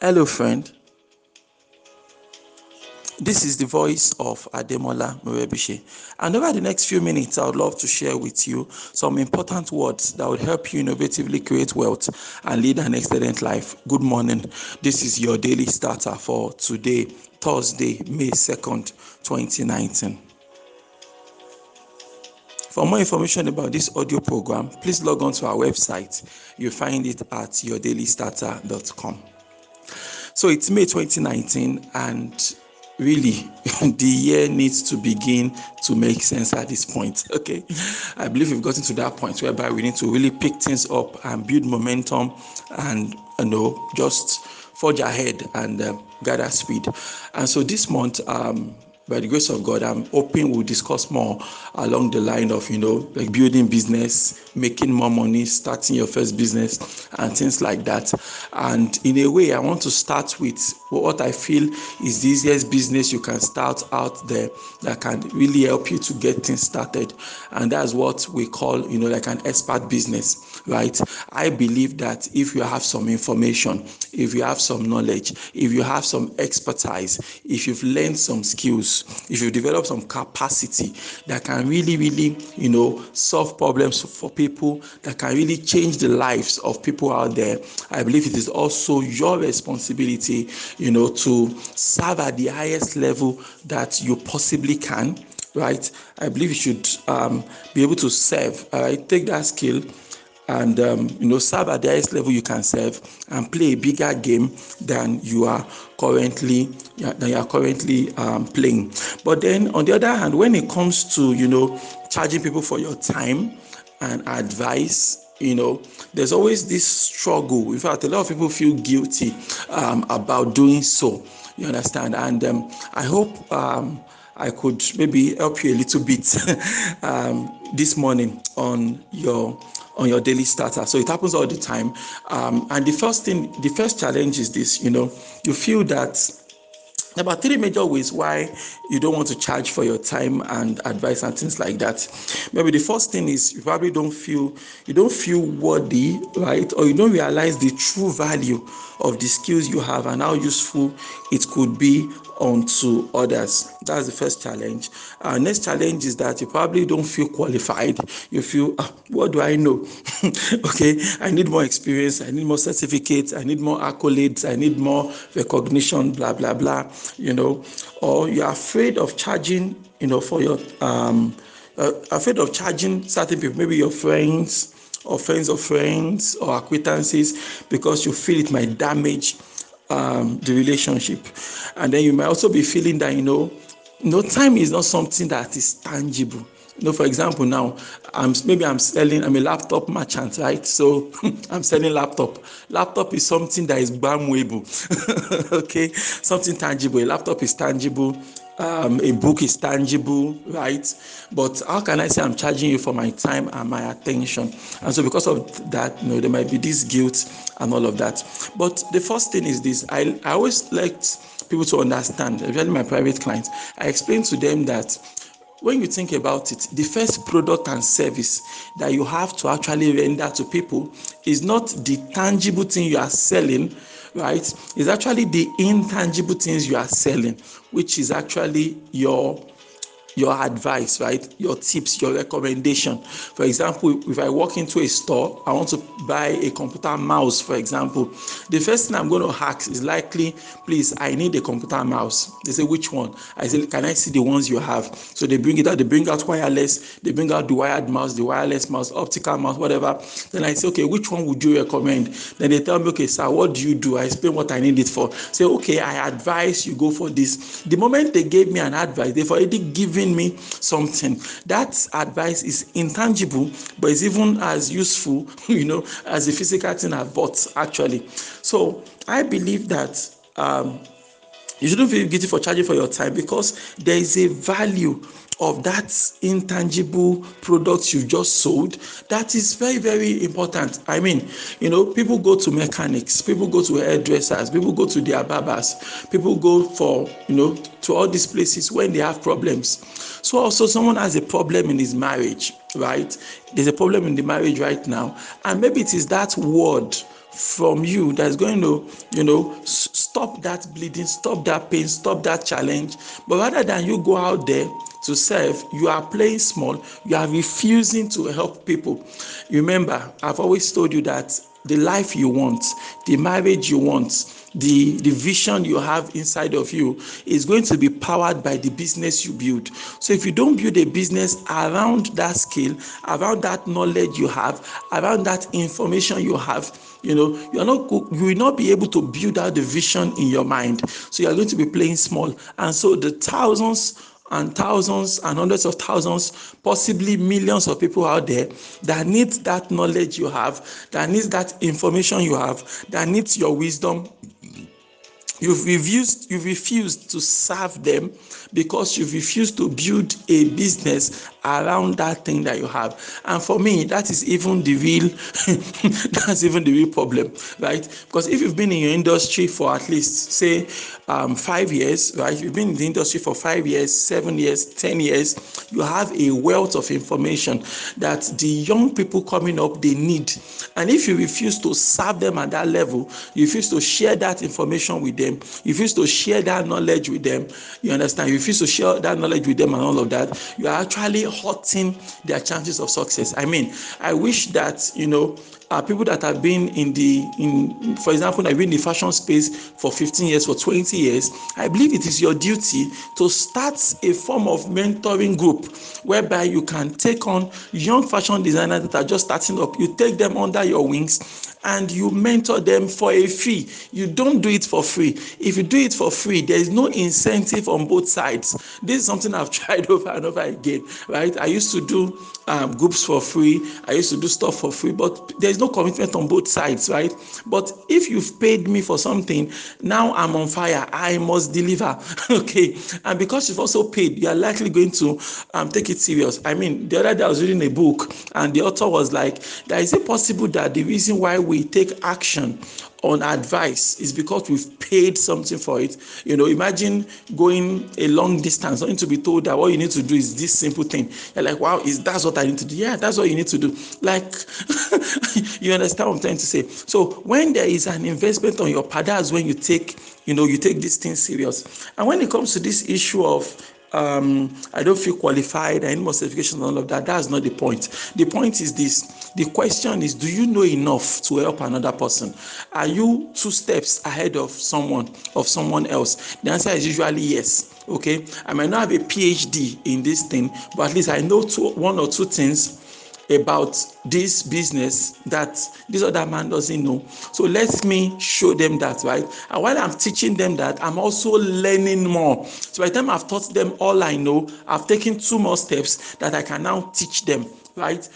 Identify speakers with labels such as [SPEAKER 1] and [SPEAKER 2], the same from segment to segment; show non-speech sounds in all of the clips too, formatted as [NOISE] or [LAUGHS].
[SPEAKER 1] Hello, friend. This is the voice of Ademola Morebishe. And over the next few minutes, I would love to share with you some important words that will help you innovatively create wealth and lead an excellent life. Good morning. This is your daily starter for today, Thursday, May 2nd, 2019. For more information about this audio program, please log on to our website. You'll find it at yourdailystarter.com. So it's May 2019, and really [LAUGHS] the year needs to begin to make sense at this point okay? I believe we've gotten to that point whereby we need to really pick things up and build momentum and you know just forge ahead and uh, gather speed. And so this month um by the grace of God, I'm hoping we'll discuss more along the line of, you know, like building business, making more money, starting your first business, and things like that. And in a way, I want to start with what I feel is the easiest business you can start out there that can really help you to get things started. And that's what we call, you know, like an expert business, right? I believe that if you have some information, if you have some knowledge, if you have some expertise, if you've learned some skills, if you develop some capacity that can really, really, you know, solve problems for people, that can really change the lives of people out there, I believe it is also your responsibility, you know, to serve at the highest level that you possibly can. Right, I believe you should um, be able to serve. All right, take that skill and um, you know serve at the highest level you can serve and play a bigger game than you are currently than you are currently um, playing. But then on the other hand when it comes to you know charging people for your time and advice you know there's always this struggle. In fact a lot of people feel guilty um, about doing so. You understand? And um, i hope um, I could maybe help you a little bit [LAUGHS] um, this morning on your on your daily starter. So it happens all the time. Um, and the first thing, the first challenge is this. You know, you feel that there are three major ways why you don't want to charge for your time and advice and things like that. Maybe the first thing is you probably don't feel you don't feel worthy, right? Or you don't realize the true value of the skills you have and how useful it could be onto others. That's the first challenge. Uh, next challenge is that you probably don't feel qualified. You feel, ah, what do I know? [LAUGHS] okay, I need more experience. I need more certificates. I need more accolades. I need more recognition. Blah blah blah. You know, or you're afraid of charging. You know, for your um, uh, afraid of charging certain people, maybe your friends or friends of friends or acquaintances, because you feel it might damage um, the relationship. And then you might also be feeling that, you know, know, time is not something that is tangible. You know, for example, now I'm maybe I'm selling, I'm a laptop merchant, right? So [LAUGHS] I'm selling laptop. Laptop is something that is bamwable, [LAUGHS] okay? Something tangible. A laptop is tangible. Um, a book is tangible, right? But how can I say I'm charging you for my time and my attention? And so, because of that, you know, there might be this guilt and all of that. But the first thing is this: I, I always like people to understand, especially my private clients. I explain to them that when you think about it, the first product and service that you have to actually render to people is not the tangible thing you are selling, right? It's actually the intangible things you are selling, which is actually your your advice, right? Your tips, your recommendation. For example, if I walk into a store, I want to buy a computer mouse, for example, the first thing I'm going to ask is likely, please, I need a computer mouse. They say, which one? I say, can I see the ones you have? So they bring it out, they bring out wireless, they bring out the wired mouse, the wireless mouse, optical mouse, whatever. Then I say, okay, which one would you recommend? Then they tell me, okay, sir, what do you do? I explain what I need it for. Say, okay, I advise you go for this. The moment they gave me an advice, they've already given giving me something. That advice is intangible, but it's even as useful, [LAUGHS] you know, as the physical thing I've bought actually. So I believe that um, you shouldn't feel guilty for charging for your time because there is a value of that intangible product you just sold that is very very important. I mean you know people go to mechanics people go to hairdressers people go to their barbers people go for you know to all these places when they have problems. So also someone has a problem in his marriage right? There's a problem in the marriage right now and maybe it is that word from you that's going to, you know, stop that bleeding, stop that pain, stop that challenge. But rather than you go out there to serve, you are playing small, you are refusing to help people. Remember, I've always told you that the life you want, the marriage you want, the, the vision you have inside of you is going to be powered by the business you build. So if you don't build a business around that skill, around that knowledge you have, around that information you have, you know, you are not you will not be able to build out the vision in your mind. So you are going to be playing small. And so the thousands and thousands and hundreds of thousands, possibly millions of people out there that need that knowledge you have, that needs that information you have, that needs your wisdom. You've refused, you've refused to serve them because you've refused to build a business around that thing that you have. And for me, that is even the real [LAUGHS] that's even the real problem, right? Because if you've been in your industry for at least say um, five years, right? You've been in the industry for five years, seven years, ten years, you have a wealth of information that the young people coming up they need. And if you refuse to serve them at that level, you refuse to share that information with them, you refuse to share that knowledge with them, you understand? You refuse to share that knowledge with them and all of that, you are actually hurting their chances of success. I mean, I wish that, you know, uh, people that have been in the in for example i've been in the fashion space for 15 years for 20 years i believe it is your duty to start a form of mentoring group whereby you can take on young fashion designers that are just starting up. You take them under your wings and you mentor them for a fee you don't do it for free. If you do it for free there is no incentive on both sides. This is something i've [LAUGHS] tried over and over again right? I used to do um, groups for free. I used to do stuff for free but there's no commitment on both sides, right? But if you've paid me for something, now I'm on fire. I must deliver. [LAUGHS] okay. And because you've also paid, you are likely going to um, take it serious. I mean, the other day I was reading a book, and the author was like, is it possible that the reason why we take action on advice is because we've paid something for it. You know, imagine going a long distance, only to be told that what you need to do is this simple thing. You're like, wow, is that's what I need to do? Yeah, that's what you need to do. Like, [LAUGHS] you understand what I'm trying to say? So when there is an investment on your part, that's when you take, you know, you take this thing serious. And when it comes to this issue of um, I don't feel qualified, I need more certification, all of that. That's not the point. The point is this the question is do you know enough to help another person? Are you two steps ahead of someone, of someone else? The answer is usually yes. Okay, I might not have a PhD in this thing, but at least I know two, one or two things about this business that this other man doesn't know. So let me show them that, right? And while I'm teaching them that, I'm also learning more. So by the time I've taught them all I know, I've taken two more steps that I can now teach them, right?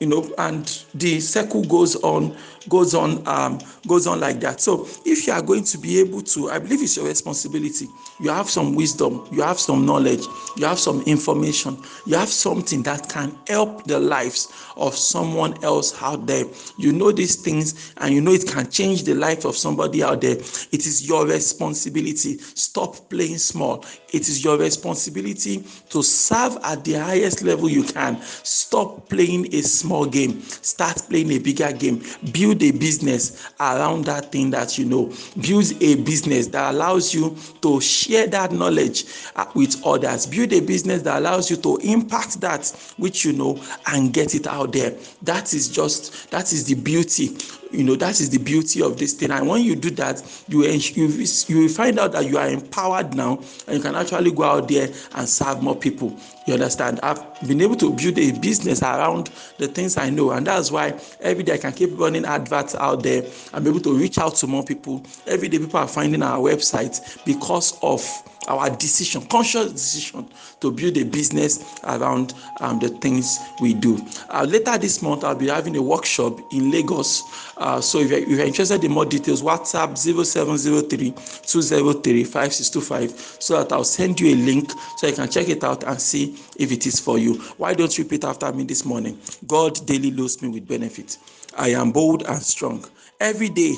[SPEAKER 1] You know, and the circle goes on goes on um, goes on like that. So if you are going to be able to i believe it's your responsibility. You have some wisdom you have some knowledge you have some information you have something that can help the lives of someone else out there. You know these things and you know it can change the life of somebody out there. It is your responsibility. Stop playing small. It is your responsibility to serve at the highest level you can. Stop playing a small game. Start playing a bigger game. Build build a business around that thing that you know. Build a business that allows you to share that knowledge uh, with others. Build a business that allows you to impact that which you know and get it out there. That is just that is the beauty you know that is the beauty of this thing. And when you do that you you will find out that you are empowered now and you can actually go out there and serve more people. You understand? I've been able to build a business around the things i know. And that's why every day i can keep running adverts out there. I'm able to reach out to more people. Every day people are finding our website because of our decision, conscious decision to build a business around um, the things we do. Uh, later this month, I'll be having a workshop in Lagos. Uh, so if you're, if you're, interested in more details, WhatsApp 0703 203 5625 so that I'll send you a link so you can check it out and see if it is for you. Why don't you repeat after me this morning? God daily loads me with benefit. I am bold and strong. Every day,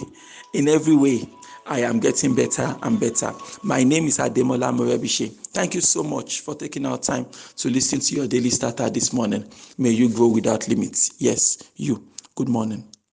[SPEAKER 1] in every way, I am getting better and better. My name is Ademola Morebishe. Thank you so much for taking our time to listen to your daily starter this morning. May you grow without limits. Yes, you. Good morning.